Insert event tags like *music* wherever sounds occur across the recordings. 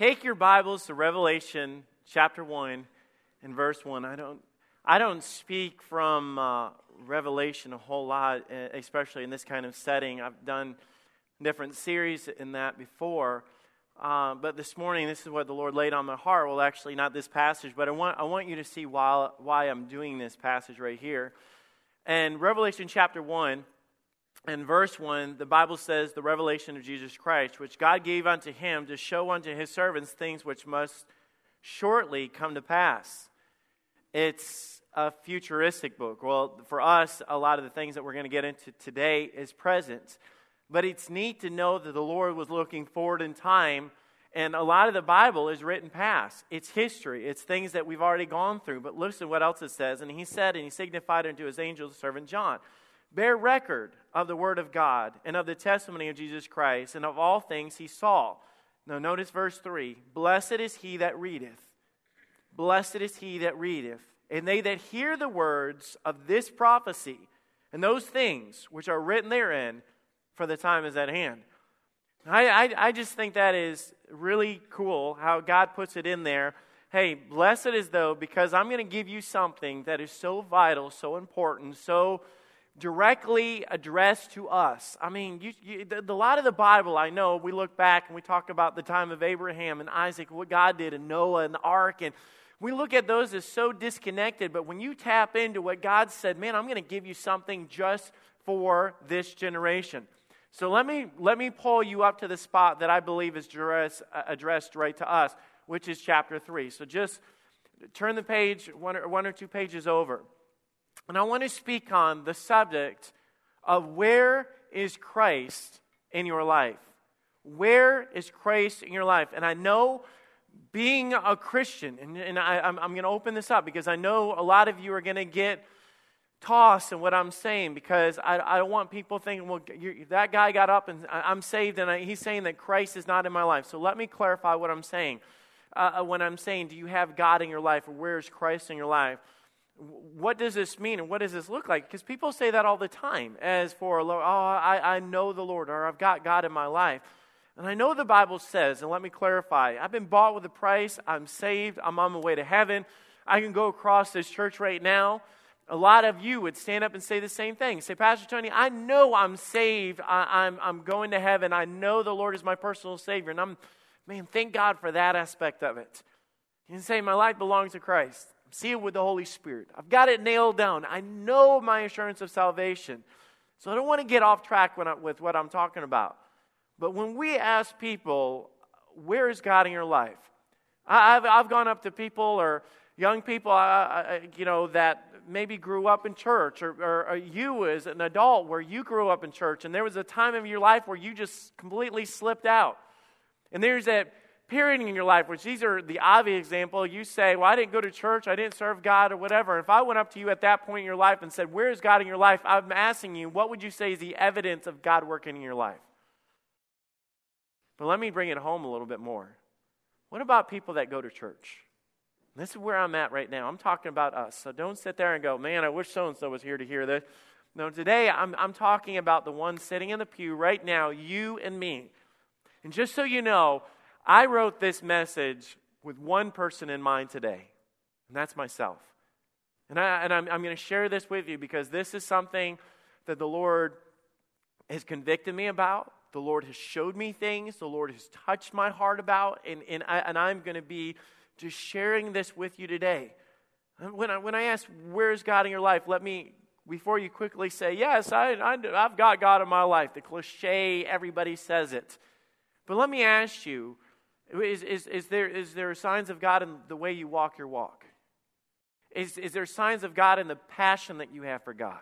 take your Bibles to Revelation chapter 1 and verse 1. I don't, I don't speak from uh, Revelation a whole lot, especially in this kind of setting. I've done different series in that before. Uh, but this morning, this is what the Lord laid on my heart. Well, actually, not this passage, but I want, I want you to see why, why I'm doing this passage right here. And Revelation chapter 1 and verse 1, the Bible says, The revelation of Jesus Christ, which God gave unto him to show unto his servants things which must shortly come to pass. It's a futuristic book. Well, for us, a lot of the things that we're going to get into today is present. But it's neat to know that the Lord was looking forward in time, and a lot of the Bible is written past. It's history, it's things that we've already gone through. But listen what else it says. And he said, and he signified unto his angel, servant John, bear record of the word of God and of the testimony of Jesus Christ and of all things he saw. Now, notice verse 3 Blessed is he that readeth, blessed is he that readeth, and they that hear the words of this prophecy and those things which are written therein, for the time is at hand. I, I, I just think that is really cool how God puts it in there. Hey, blessed is though, because I'm going to give you something that is so vital, so important, so directly addressed to us. I mean, you, you, the, the, lot of the Bible, I know, we look back and we talk about the time of Abraham and Isaac, what God did, and Noah and the ark, and we look at those as so disconnected. But when you tap into what God said, man, I'm going to give you something just for this generation. So let me, let me pull you up to the spot that I believe is address, addressed right to us, which is chapter 3. So just turn the page one or, one or two pages over. And I want to speak on the subject of where is Christ in your life? Where is Christ in your life? And I know being a Christian, and, and I, am going to open this up because I know a lot of you are going to get tossed in what I'm saying because I, I don't want people thinking, well, that guy got up and I'm saved, and I, he's saying that Christ is not in my life. So let me clarify what I'm saying. Uh, uh when I'm saying, do you have God in your life, or where is Christ in your life? What does this mean and what does this look like? Because people say that all the time as for, oh, I, I know the Lord or I've got God in my life. And I know the Bible says, and let me clarify I've been bought with a price, I'm saved, I'm on my way to heaven. I can go across this church right now. A lot of you would stand up and say the same thing. Say, Pastor Tony, I know I'm saved. I, I'm, I'm going to heaven. I know the Lord is my personal Savior. And I'm, man, thank God for that aspect of it. You can say, My life belongs to Christ. I'm sealed with the Holy Spirit. I've got it nailed down. I know my assurance of salvation. So I don't want to get off track I, with what I'm talking about. But when we ask people, where is God in your life? I, have I've gone up to people or young people, you know, that maybe grew up in church, or, or, or, you as an adult where you grew up in church, and there was a time of your life where you just completely slipped out. And there's that period in your life, which these are the obvious example, you say, Well, I didn't go to church, I didn't serve God, or whatever. If I went up to you at that point in your life and said, Where is God in your life? I'm asking you, what would you say is the evidence of God working in your life? But let me bring it home a little bit more. What about people that go to church? This is where I'm at right now. I'm talking about us. So don't sit there and go, man, I wish so and so was here to hear this. No, today I'm, I'm talking about the one sitting in the pew right now, you and me. And just so you know, I wrote this message with one person in mind today, and that's myself. And, I, and I'm, I'm going to share this with you because this is something that the Lord has convicted me about. The Lord has showed me things. The Lord has touched my heart about. And, and, I, and I'm going to be just sharing this with you today. When I, when I ask, where's God in your life? Let me, before you quickly say, yes, I, I, I've got God in my life. The cliche, everybody says it. But let me ask you, is, is, is, there, is there signs of God in the way you walk your walk? Is, is there signs of God in the passion that you have for God?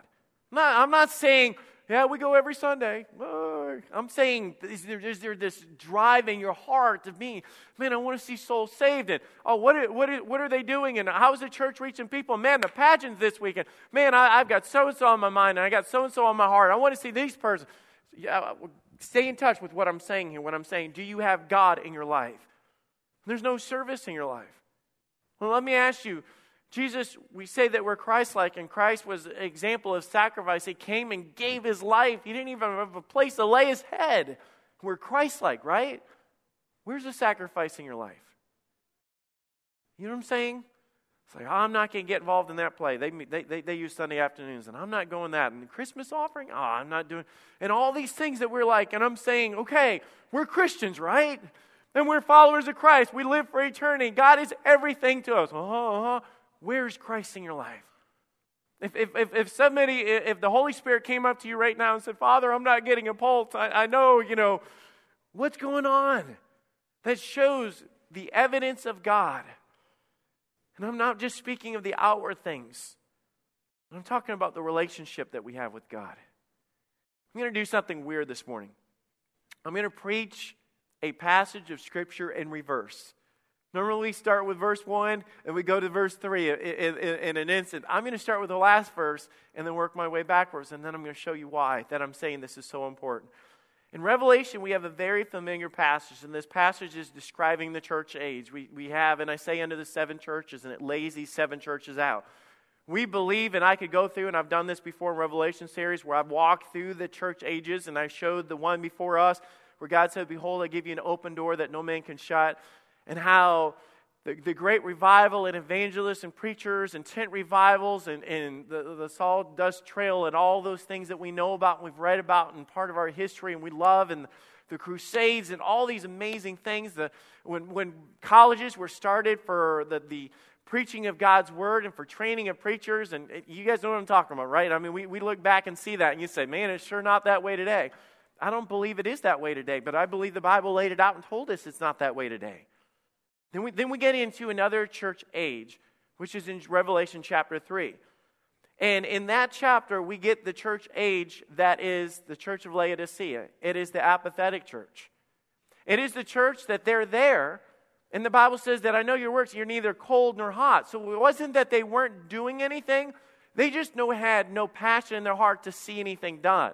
I'm not, I'm not saying, yeah, we go every Sunday. I'm saying, is there, is there this drive in your heart of me, man, I want to see souls saved? And, oh, what are, what are, what are they doing? And how's the church reaching people? Man, the pageants this weekend. Man, I, have got so and so on my mind, and I got so and so on my heart. I want to see these person. Yeah, stay in touch with what I'm saying here what I'm saying, do you have God in your life? There's no service in your life. Well, let me ask you Jesus, we say that we're Christ like, and Christ was an example of sacrifice. He came and gave his life. He didn't even have a place to lay his head. We're Christ like, right? Where's the sacrifice in your life? You know what I'm saying? It's like, oh, I'm not going to get involved in that play. They, they, they, they, use Sunday afternoons, and I'm not going that. And the Christmas offering, oh, I'm not doing. And all these things that we're like, and I'm saying, okay, we're Christians, right? And we're followers of Christ. We live for eternity. God is everything to us. Uh-huh, uh-huh. Oh, where's Christ in your life? If, if, if, if, somebody, if the Holy Spirit came up to you right now and said, Father, I'm not getting a pulse, I, I know, you know, what's going on? That shows the evidence of God. And I'm not just speaking of the outward things, I'm talking about the relationship that we have with God. I'm going to do something weird this morning. I'm going to preach a passage of Scripture in reverse. Normally, we start with verse 1 and we go to verse 3 in, in, in, an instant. I'm going to start with the last verse and then work my way backwards, and then I'm going to show you why that I'm saying this is so important. In Revelation, we have a very familiar passage, and this passage is describing the church age. We, we have, and I say under the seven churches, and it lays these seven churches out. We believe, and I could go through, and I've done this before in Revelation series, where I've walked through the church ages, and I showed the one before us, where God said, Behold, I give you an open door that no man can shut, and how the, the great revival and evangelists and preachers and tent revivals and, and the, the sawdust trail and all those things that we know about and we've read about and part of our history and we love and the crusades and all these amazing things. The, when, when colleges were started for the, the preaching of God's word and for training of preachers, and you guys know what I'm talking about, right? I mean, we, we look back and see that and you say, man, it's sure not that way today. I don't believe it is that way today, but I believe the Bible laid it out and told us it's not that way today. Then we, then we get into another church age, which is in Revelation chapter 3. And in that chapter, we get the church age that is the church of Laodicea. It is the apathetic church. It is the church that they're there, and the Bible says that I know your works, you're neither cold nor hot. So it wasn't that they weren't doing anything, they just no, had no passion in their heart to see anything done.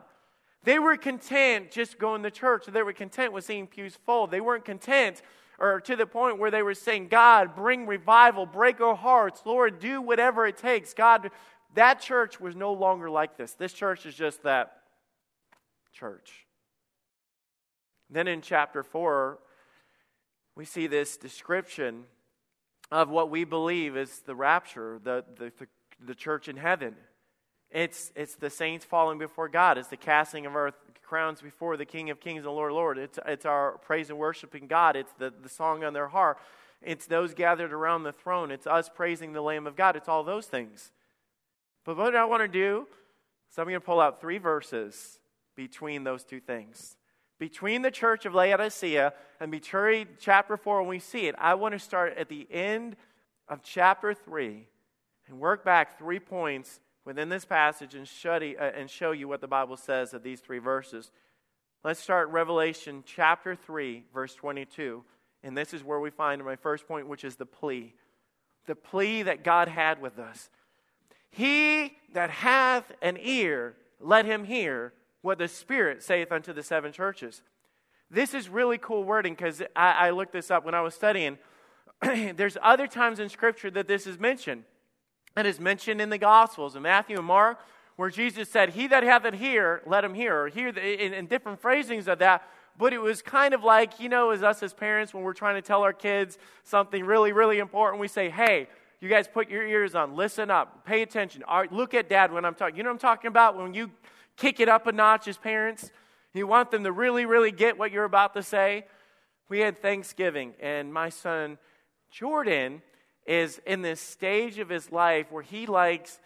They were content just going to church. They were content with seeing pews full. They weren't content or to the point where they were saying, God, bring revival, break our hearts, Lord, do whatever it takes. God, that church was no longer like this. This church is just that church. Then in chapter 4, we see this description of what we believe is the rapture, the, the, the, the church in heaven. It's, it's the saints falling before God. It's the casting of our crowns before the King of Kings and Lord of Lords. It's, it's our praise and worshiping God. It's the, the song on their heart. It's those gathered around the throne. It's us praising the Lamb of God. It's all those things. But what I want to do is I'm going to pull out three verses between those two things. Between the church of Laodicea and between chapter 4, when we see it, I want to start at the end of chapter 3 and work back three points within this passage and, study, uh, and show you what the Bible says of these three verses. Let's start Revelation chapter 3, verse 22. And this is where we find my first point, which is the plea. The plea that God had with us. He that hath an ear, let him hear what the Spirit saith unto the seven churches. This is really cool wording because I, I looked this up when I was studying. *clears throat* There's other times in Scripture that this is mentioned. It is mentioned in the Gospels, in Matthew and Mark, where Jesus said, He that hath it here, let him hear, or hear in, in different phrasings of that. But it was kind of like, you know, as us as parents, when we're trying to tell our kids something really, really important, we say, Hey, you guys put your ears on, listen up, pay attention. Right, look at dad when I'm talking. You know what I'm talking about? When you kick it up a notch as parents, you want them to really, really get what you're about to say. We had Thanksgiving, and my son Jordan is in this stage of his life where he likes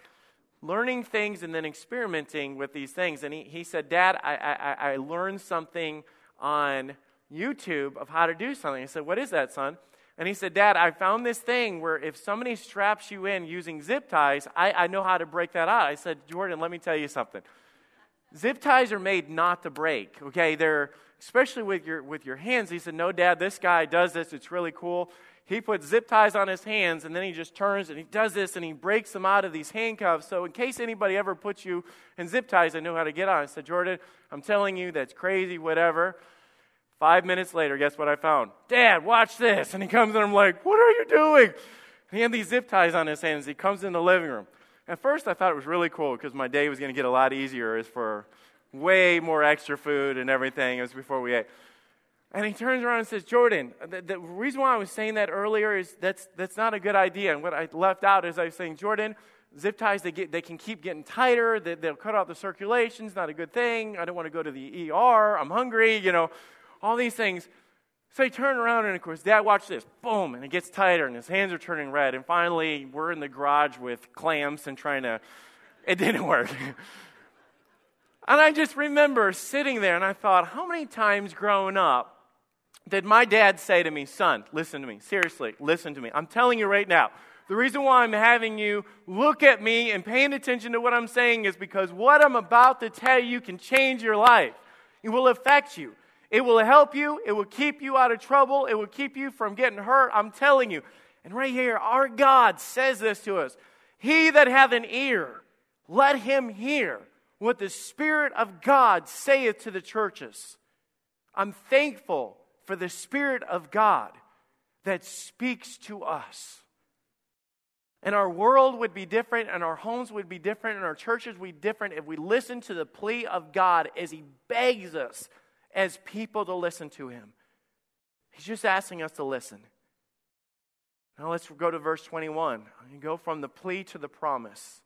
learning things and then experimenting with these things. And he, he said, Dad, I, I, I learned something on YouTube of how to do something. I said, What is that, son? And he said, Dad, I found this thing where if somebody straps you in using zip ties, I, I know how to break that out. I said, Jordan, let me tell you something. Zip ties are made not to break, okay? They're, especially with your, with your hands. He said, No, Dad, this guy does this. It's really cool he puts zip ties on his hands and then he just turns and he does this and he breaks them out of these handcuffs. So, in case anybody ever puts you in zip ties, I know how to get on. I said, Jordan, I'm telling you, that's crazy, whatever. Five minutes later, guess what I found? Dad, watch this. And he comes and I'm like, What are you doing? And he had these zip ties on his hands. He comes in the living room. At first, I thought it was really cool because my day was going to get a lot easier as for way more extra food and everything It was before we ate. And he turns around and says, Jordan, the, the, reason why I was saying that earlier is that's, that's not a good idea. And what I left out is I was saying, Jordan, zip ties, they, get, they can keep getting tighter. They, they'll cut off the circulation. It's not a good thing. I don't want to go to the ER. I'm hungry, you know, all these things. So he turned around, and of course, Dad, watch this. Boom, and it gets tighter, and his hands are turning red. And finally, we're in the garage with clamps and trying to, it didn't work. *laughs* and I just remember sitting there, and I thought, how many times growing up did my dad say to me, Son, listen to me, seriously, listen to me. I'm telling you right now, the reason why I'm having you look at me and paying attention to what I'm saying is because what I'm about to tell you can change your life. It will affect you. It will help you. It will keep you out of trouble. It will keep you from getting hurt. I'm telling you. And right here, our God says this to us He that hath an ear, let him hear what the Spirit of God saith to the churches. I'm thankful for the Spirit of God that speaks to us. And our world would be different, and our homes would be different, and our churches would be different if we listen to the plea of God as He begs us as people to listen to him. He's just asking us to listen. Now let's go to verse 21. You go from the plea to the promise.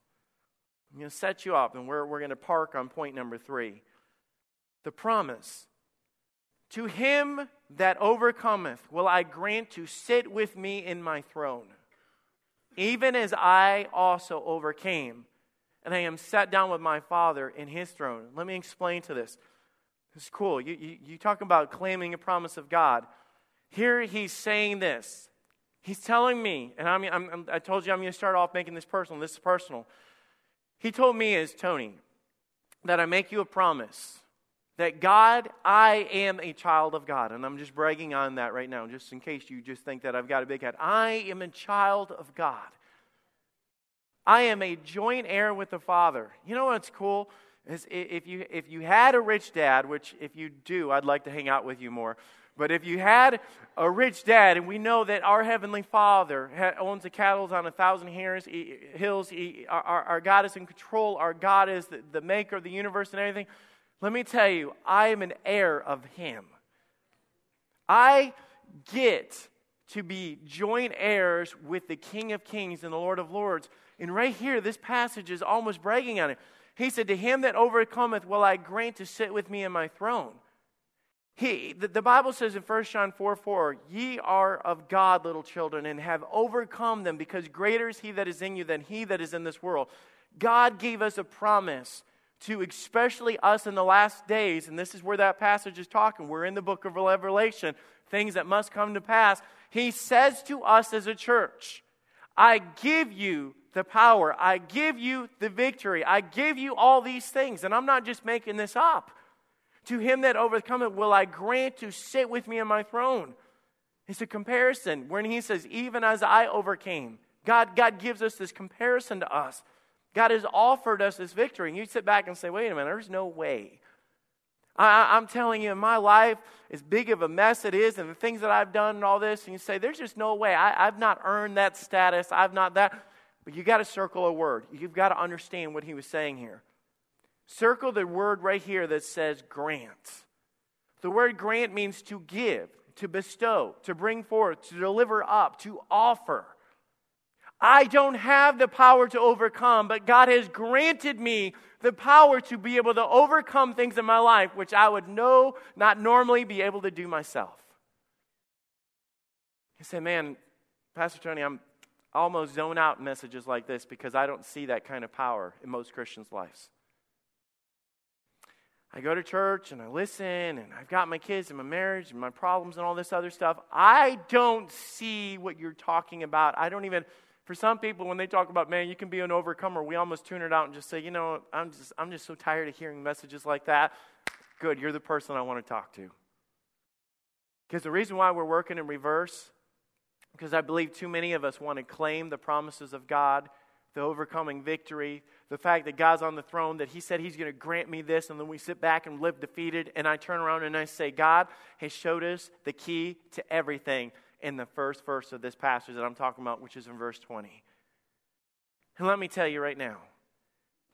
I'm going to set you up, and we're, we're going to park on point number three. The promise. To him that overcometh will I grant to sit with me in my throne, even as I also overcame, and I am sat down with my Father in his throne. Let me explain to this. It's cool. You, you, you talk about claiming a promise of God. Here he's saying this. He's telling me, and I'm, I'm, i told you I'm going to start off making this personal. This is personal. He told me, as Tony, that I make you a promise that God, I am a child of God. And I'm just bragging on that right now, just in case you just think that I've got a big head. I am a child of God. I am a joint heir with the Father. You know what's cool? is if you, if you had a rich dad, which if you do, I'd like to hang out with you more. But if you had a rich dad, and we know that our Heavenly Father owns the cattle on a thousand hills, our, God is in control, our God is the maker of the universe and everything, let me tell you, I am an heir of Him. I get to be joint heirs with the King of Kings and the Lord of Lords. And right here, this passage is almost bragging on it. He said, To him that overcometh will I grant to sit with me in my throne. He, the, the Bible says in 1 John 4 4, Ye are of God, little children, and have overcome them, because greater is he that is in you than he that is in this world. God gave us a promise to especially us in the last days, and this is where that passage is talking. We're in the book of Revelation, things that must come to pass. He says to us as a church, I give you the power. I give you the victory. I give you all these things. And I'm not just making this up. To him that overcometh will I grant to sit with me on my throne. It's a comparison when he says, even as I overcame. God, God gives us this comparison to us. God has offered us this victory. And you sit back and say, wait a minute, there's no way. I, am telling you, in my life, as big of a mess it is, and the things that I've done and all this, and you say, there's just no way. I, I've not earned that status. I've not that. But you got to circle a word. You've got to understand what he was saying here. Circle the word right here that says grant. The word grant means to give, to bestow, to bring forth, to deliver up, to offer. I don't have the power to overcome, but God has granted me the power to be able to overcome things in my life which I would know not normally be able to do myself. You say, man, Pastor Tony, I'm, almost zone out messages like this because I don't see that kind of power in most Christians' lives. I go to church and I listen, and I've got my kids and my marriage and my problems and all this other stuff. I don't see what you're talking about. I don't even, for some people, when they talk about, man, you can be an overcomer, we almost tune it out and just say, you know, I'm just, I'm just so tired of hearing messages like that. Good, you're the person I want to talk to. Because the reason why we're working in reverse because I believe too many of us want to claim the promises of God, the overcoming victory, the fact that God's on the throne, that He said He's going to grant me this, and then we sit back and live defeated. And I turn around and I say, God has showed us the key to everything in the first verse of this passage that I'm talking about, which is in verse 20. And let me tell you right now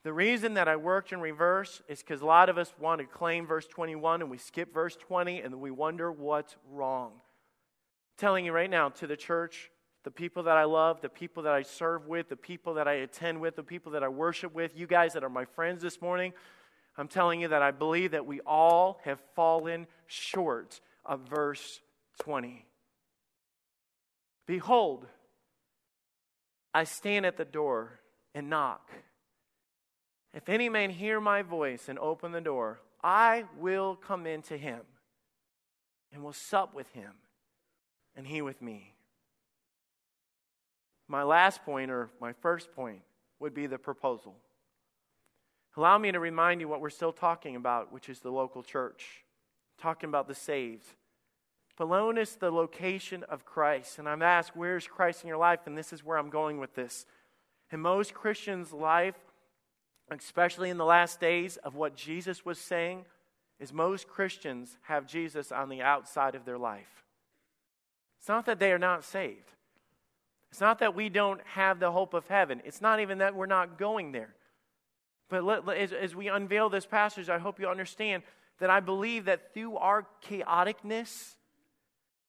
The reason that I worked in reverse is because a lot of us want to claim verse 21 and we skip verse 20 and we wonder what's wrong. I'm telling you right now, to the church, the people that I love, the people that I serve with, the people that I attend with, the people that I worship with, you guys that are my friends this morning, I'm telling you that I believe that we all have fallen short of verse 20. Behold, I stand at the door and knock. If any man hear my voice and open the door, I will come in to him and will sup with him, and he with me. My last point, or my first point, would be the proposal. Allow me to remind you what we're still talking about, which is the local church, talking about the saved. But notice the location of Christ. And I'm asked, where's Christ in your life? And this is where I'm going with this. In most Christians' life, especially in the last days of what Jesus was saying, is most Christians have Jesus on the outside of their life. It's not that they are not saved. It's not that we don't have the hope of heaven. It's not even that we're not going there. But let, as, as we unveil this passage, I hope you understand that I believe that through our chaoticness,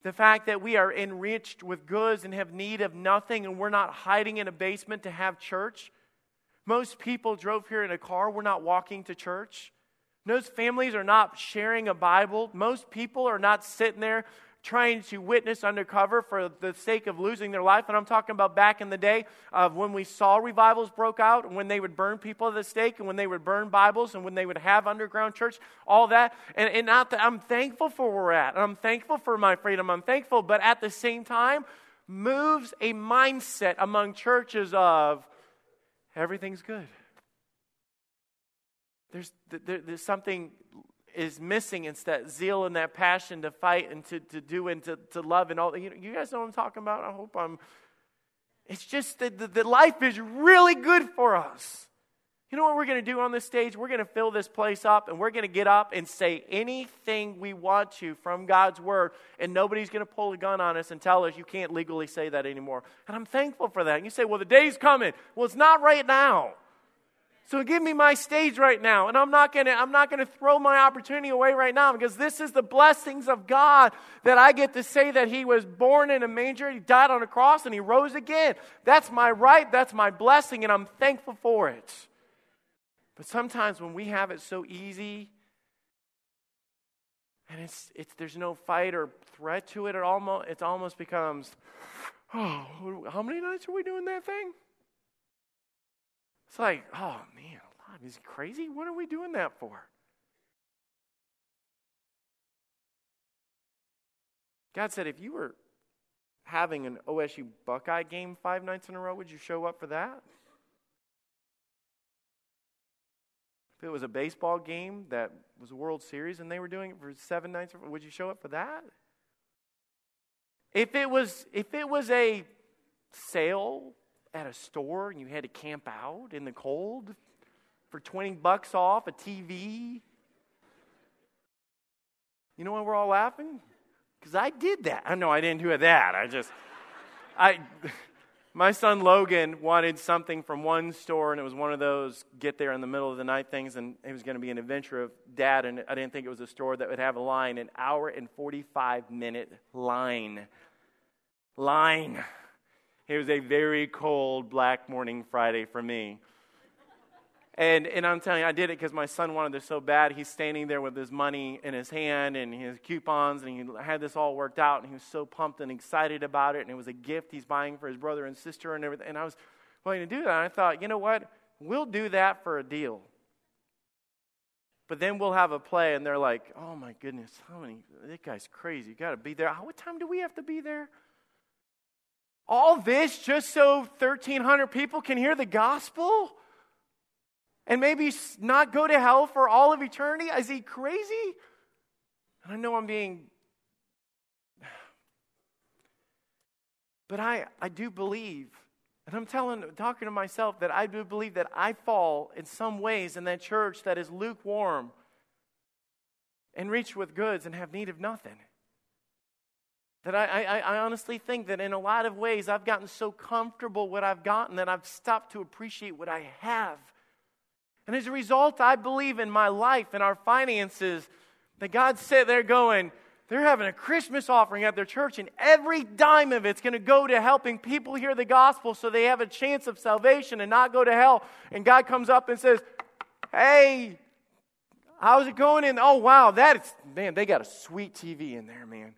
the fact that we are enriched with goods and have need of nothing, and we're not hiding in a basement to have church, most people drove here in a car. We're not walking to church. Most families are not sharing a Bible. Most people are not sitting there trying to witness undercover for the sake of losing their life. And I'm talking about back in the day of when we saw revivals broke out and when they would burn people at the stake and when they would burn Bibles and when they would have underground church, all that. And, and not that I'm thankful for where we're at. I'm thankful for my freedom. I'm thankful. But at the same time, moves a mindset among churches of everything's good. There's, there, there's something is missing. It's that zeal and that passion to fight and to, to do and to, to love and all. You, know, you guys know what I'm talking about? I hope I'm. It's just that the, life is really good for us. You know what we're going to do on this stage? We're going to fill this place up and we're going to get up and say anything we want to from God's word, and nobody's going to pull a gun on us and tell us you can't legally say that anymore. And I'm thankful for that. And you say, well, the day's coming. Well, it's not right now. So give me my stage right now. And I'm not going to I'm not going to throw my opportunity away right now because this is the blessings of God that I get to say that he was born in a manger, he died on a cross and he rose again. That's my right, that's my blessing and I'm thankful for it. But sometimes when we have it so easy and it's, it's, there's no fight or threat to it, it almost, it almost becomes, oh, how many nights are we doing that thing? It's like, oh man, is he crazy? What are we doing that for? God said, if you were having an OSU Buckeye game five nights in a row, would you show up for that? If it was a baseball game that was a World Series and they were doing it for seven nights, would you show up for that? If it was, if it was a sale at a store and you had to camp out in the cold for 20 bucks off a TV, you know why we're all laughing? Because I did that. I know I didn't do that. I just, I. *laughs* My son Logan wanted something from one store, and it was one of those get there in the middle of the night things, and it was going to be an adventure of dad, and I didn't think it was a store that would have a line, an hour and 45 minute line. Line. It was a very cold black morning Friday for me. And, and I'm telling you, I did it because my son wanted this so bad. He's standing there with his money in his hand and his coupons, and he had this all worked out, and he was so pumped and excited about it. And it was a gift he's buying for his brother and sister and everything. And I was willing to do that. And I thought, you know what? We'll do that for a deal. But then we'll have a play, and they're like, oh my goodness, how many? That guy's crazy. You got to be there. What time do we have to be there? All this just so 1,300 people can hear the gospel? and maybe not go to hell for all of eternity? Is he crazy? I know I'm being. *sighs* But I, I do believe, and I'm telling, talking to myself that I do believe that I fall in some ways in that church that is lukewarm and rich with goods and have need of nothing. That I, I, I, honestly think that in a lot of ways I've gotten so comfortable what I've gotten that I've stopped to appreciate what I have. And as a result, I believe in my life and our finances that God's sitting there going, they're having a Christmas offering at their church, and every dime of it's going to go to helping people hear the gospel so they have a chance of salvation and not go to hell. And God comes up and says, Hey, how's it going? And oh, wow, that is, man, they got a sweet TV in there, man.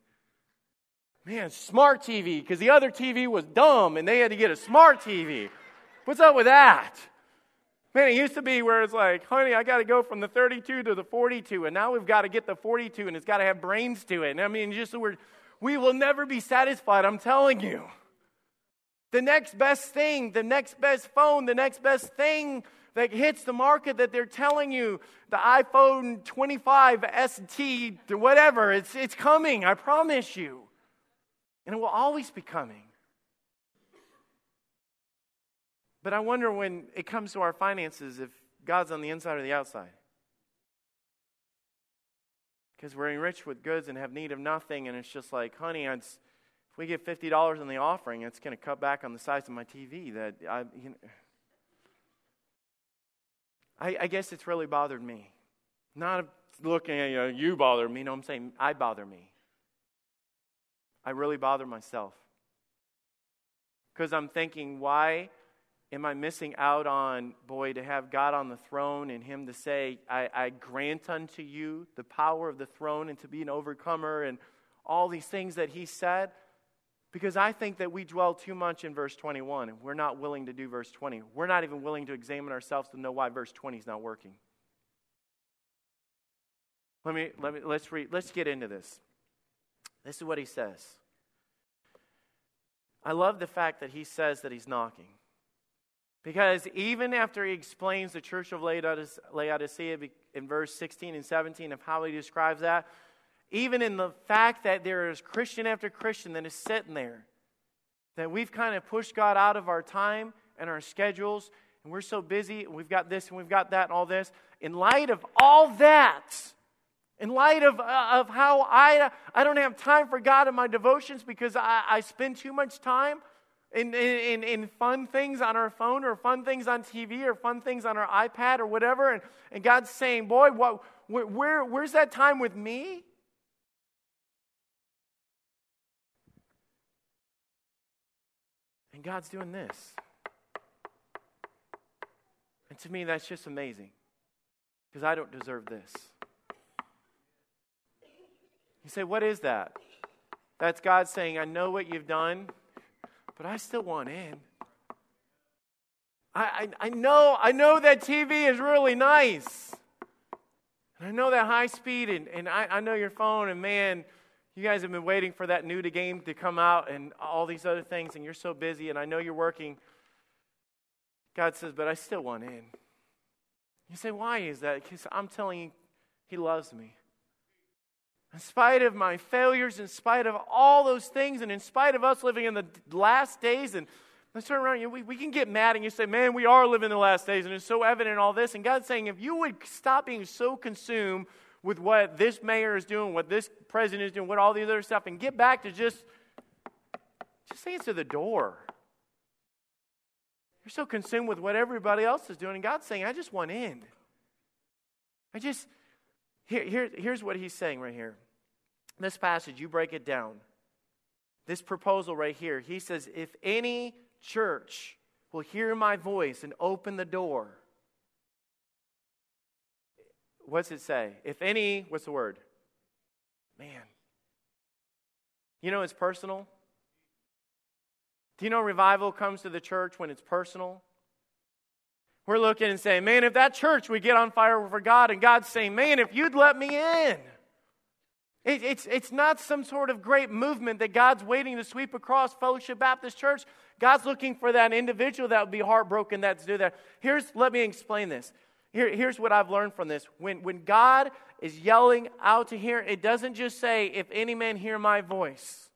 Man, smart TV, because the other TV was dumb and they had to get a smart TV. What's up with that? Man, it used to be where it's like, honey, I got to go from the 32 to the 42, and now we've got to get the 42, and it's got to have brains to it. And I mean, just we're, we will never be satisfied, I'm telling you. The next best thing, the next best phone, the next best thing that hits the market that they're telling you, the iPhone 25 ST, whatever, it's, it's coming, I promise you. And it will always be coming. But I wonder when it comes to our finances if God's on the inside or the outside. Because we're enriched with goods and have need of nothing, and it's just like, honey, if we get $50 in the offering, it's going to cut back on the size of my TV. That I, you know, I, I guess it's really bothered me. Not looking at you, know, you bother me. No, I'm saying I bother me. I really bother myself. Because I'm thinking, why Am I missing out on, boy, to have God on the throne and Him to say, I, I, grant unto you the power of the throne and to be an overcomer and all these things that He said? Because I think that we dwell too much in verse 21 and we're not willing to do verse 20. We're not even willing to examine ourselves to know why verse 20 is not working. Let me, let me, let's read, let's get into this. This is what he says. I love the fact that he says that he's knocking. Because even after he explains the church of Laodicea in verse 16 and 17 of how he describes that, even in the fact that there is Christian after Christian that is sitting there, that we've kind of pushed God out of our time and our schedules, and we're so busy, and we've got this and we've got that and all this. In light of all that, in light of, uh, of how I, I don't have time for God in my devotions because I, I spend too much time in, in, in fun things on our phone or fun things on TV or fun things on our iPad or whatever. And, and God's saying, Boy, what, where, where, where's that time with me? And God's doing this. And to me, that's just amazing because I don't deserve this. You say, What is that? That's God saying, I know what you've done but I still want in. I, I, I know I know that TV is really nice. And I know that high speed and, and I, I know your phone and man, you guys have been waiting for that new to game to come out and all these other things, and you're so busy, and I know you're working. God says, but I still want in. You say, why is that? Because I'm telling you, He loves me. In spite of my failures, in spite of all those things, and in spite of us living in the last days, and let's turn around, you know, we, we can get mad and you say, man, we are living in the last days, and it's so evident all this. And God's saying, if you would stop being so consumed with what this mayor is doing, what this president is doing, what all the other stuff, and get back to just, just answer the door. You're so consumed with what everybody else is doing, and God's saying, I just want in. I just, here, here, here's what he's saying right here. This passage, you break it down. This proposal right here, he says, if any church will hear my voice and open the door, what's it say? If any, what's the word? Man. You know it's personal? Do you know revival comes to the church when it's personal? We're looking and saying, man, if that church would get on fire for God, and God's saying, man, if you'd let me in. It, it's, it's not some sort of great movement that God's waiting to sweep across Fellowship Baptist Church. God's looking for that individual that would be heartbroken that to do that. Here's, let me explain this. Here, here's what I've learned from this. When, when God is yelling out to hear, it doesn't just say, if any man hear my voice.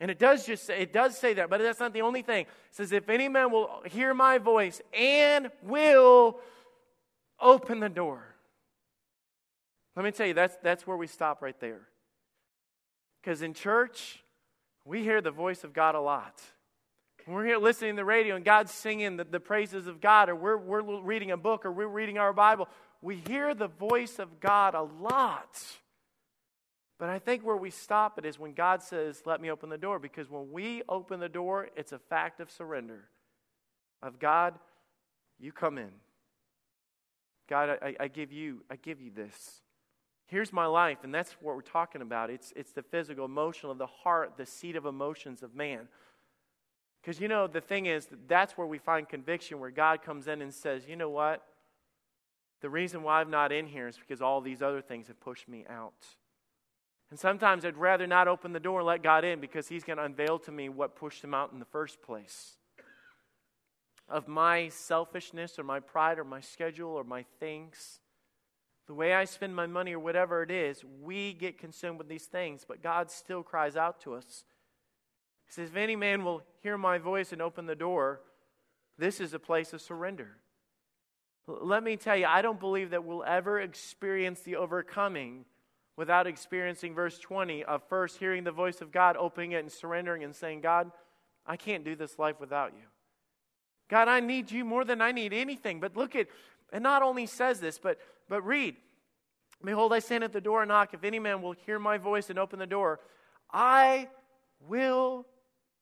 And it does just say, it does say that, but that's not the only thing. It says, if any man will hear my voice and will open the door. Let me tell you, that's, that's where we stop right there. Because in church, we hear the voice of God a lot. we're here listening to the radio and God's singing the, the praises of God, or we're, we're reading a book, or we're reading our Bible, we hear the voice of God a lot. But I think where we stop it is when God says, Let me open the door. Because when we open the door, it's a fact of surrender. Of God, you come in. God, I, I give you, I give you this. Here's my life, and that's what we're talking about. It's, it's the physical, emotional, the heart, the seat of emotions of man. Because you know, the thing is, that's where we find conviction, where God comes in and says, you know what? The reason why I'm not in here is because all these other things have pushed me out. And sometimes I'd rather not open the door and let God in because He's going to unveil to me what pushed Him out in the first place. Of my selfishness or my pride or my schedule or my things, the way I spend my money or whatever it is, we get consumed with these things, but God still cries out to us. He says, If any man will hear my voice and open the door, this is a place of surrender. Let me tell you, I don't believe that we'll ever experience the overcoming without experiencing verse 20 of first hearing the voice of God, opening it and surrendering and saying, God, I can't do this life without you. God, I need you more than I need anything. But look at, and not only says this, but, but read. Behold, I stand at the door and knock. If any man will hear my voice and open the door, I will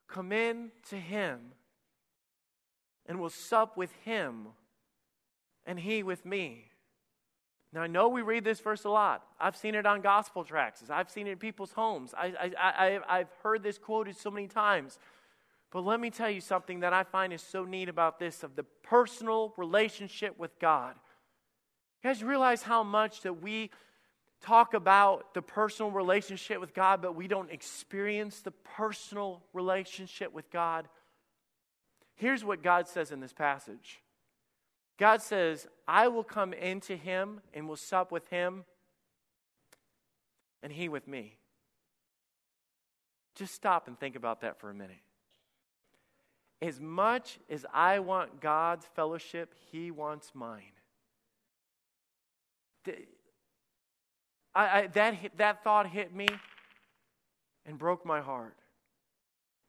come in to him and will sup with him and he with me. Now, I know we read this verse a lot. I've seen it on gospel tracts. I've seen it in people's homes. I, I, I, I've heard this quoted so many times. But let me tell you something that I find is so neat about this of the personal relationship with God. You guys realize how much that we talk about the personal relationship with God, but we don't experience the personal relationship with God? Here's what God says in this passage God says, I will come into him and will sup with him, and he with me. Just stop and think about that for a minute. As much as I want God's fellowship, he wants mine. I, I, that, that thought hit me and broke my heart.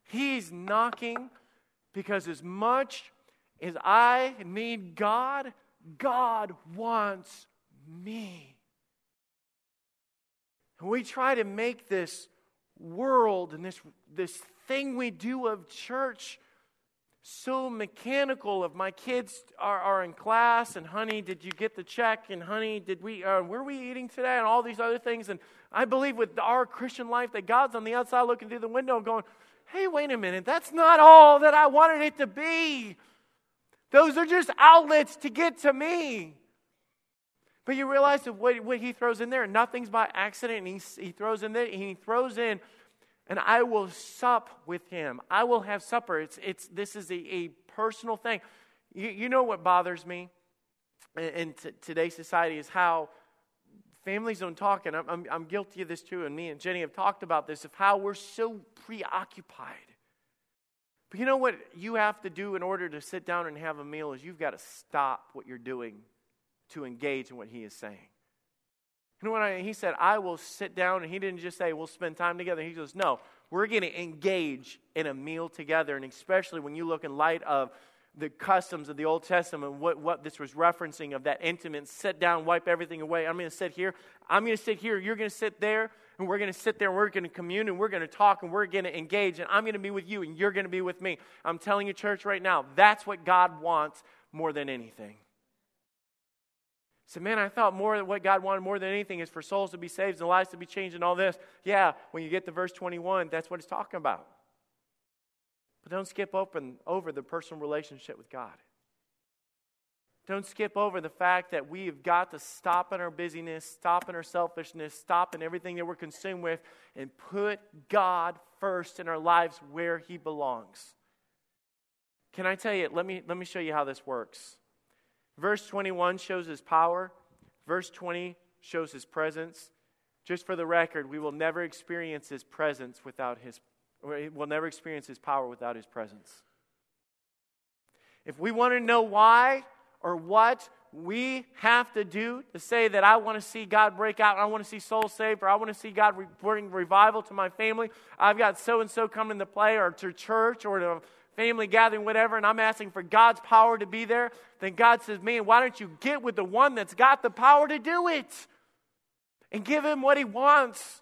He's knocking because as much as I need God, God wants me. And we try to make this world and this, this thing we do of church so mechanical of my kids are, are in class and honey did you get the check? And honey did we uh, were we eating today? and all these other things. And i believe with our christian life that god's on the outside looking through the window going hey wait a minute. That's not all that i wanted it to be. Those are just outlets to get to me. But you realize that what, what he throws in there, nothing's by accident. he, he throws in there, he throws in, and I will sup with him. I will have supper. It's, it's, this is a, a personal thing. You, you know what bothers me in, t- today's society is how families don't talk, and I'm, I'm, I'm guilty of this too, and me and Jenny have talked about this, of how we're so preoccupied but you know what you have to do in order to sit down and have a meal is you've got to stop what you're doing to engage in what he is saying. You know I, he said? I will sit down, and he didn't just say we'll spend time together. He goes, no, we're going to engage in a meal together, and especially when you look in light of the customs of the Old Testament, what, what this was referencing of that intimate sit down, wipe everything away. I'm going to sit here. I'm going to sit here. You're going to sit there and we're going to sit there and we're going to commune and we're going to talk and we're going to engage and I'm going to be with you and you're going to be with me. I'm telling you, church, right now, that's what God wants more than anything. So, man, I thought more that what God wanted more than anything is for souls to be saved and lives to be changed and all this. Yeah, when you get to verse 21, that's what it's talking about. But don't skip open over the personal relationship with God. Don't skip over the fact that we have got to stop in our busyness, stop in our selfishness, stop in everything that we're consumed with, and put God first in our lives where He belongs. Can I tell you? Let me, let me show you how this works. Verse 21 shows His power, verse 20 shows His presence. Just for the record, we will never experience His presence without His we'll never experience His power without His presence. If we want to know why, or what we have to do to say that I want to see God break out, I want to see souls saved, or I want to see God bring revival to my family. I've got so and so coming to play, or to church, or to family gathering, whatever, and I'm asking for God's power to be there, then God says, Man, why don't you get with the one that's got the power to do it? And give him what he wants,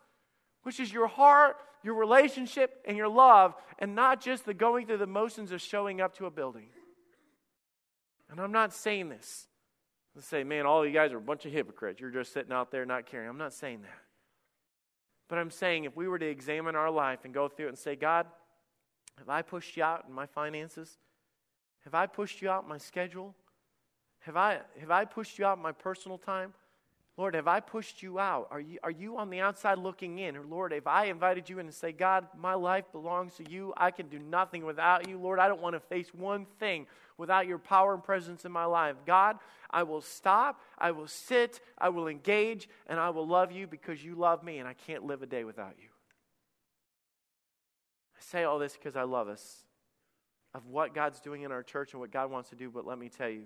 which is your heart, your relationship, and your love, and not just the going through the motions of showing up to a building. And I'm not saying this. Let's say, man, all you guys are a bunch of hypocrites. You're just sitting out there not caring. I'm not saying that. But I'm saying if we were to examine our life and go through it and say, God, have I pushed you out in my finances? Have I pushed you out in my schedule? Have I, have I pushed you out in my personal time? Lord, have I pushed you out? Are you, are you on the outside looking in? Or Lord, if I invited you in and say, God, my life belongs to you, I can do nothing without you. Lord, I don't want to face one thing without your power and presence in my life. God, I will stop, I will sit, I will engage, and I will love you because you love me, and I can't live a day without you. I say all this because I love us, of what God's doing in our church and what God wants to do, but let me tell you,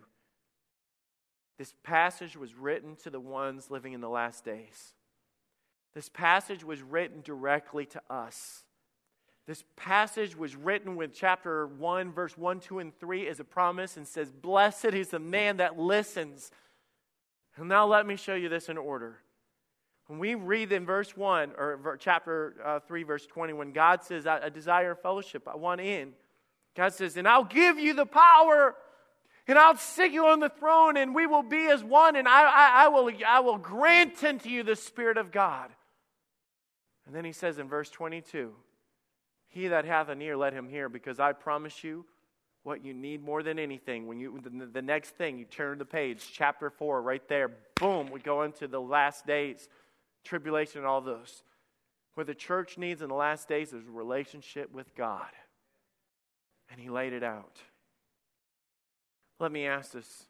this passage was written to the ones living in the last days. This passage was written directly to us. This passage was written with chapter 1, verse 1, 2, and 3 as a promise and says, Blessed is the man that listens. And now let me show you this in order. When we read in verse 1, or chapter uh, 3, verse 20, when God says, I, I desire fellowship, I want in, God says, And I'll give you the power and I'll sit you on the throne, and we will be as one, and I, I, I, will, I will grant unto you the Spirit of God. And then he says in verse 22 He that hath an ear, let him hear, because I promise you what you need more than anything. When you the, the next thing, you turn the page, chapter 4, right there, boom, we go into the last days, tribulation, and all those. What the church needs in the last days is a relationship with God. And he laid it out. Let me ask this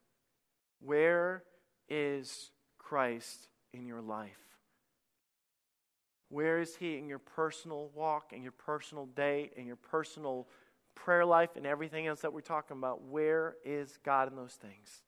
Where is Christ in your life? Where is He in your personal walk, in your personal day, in your personal prayer life, and everything else that we're talking about? Where is God in those things?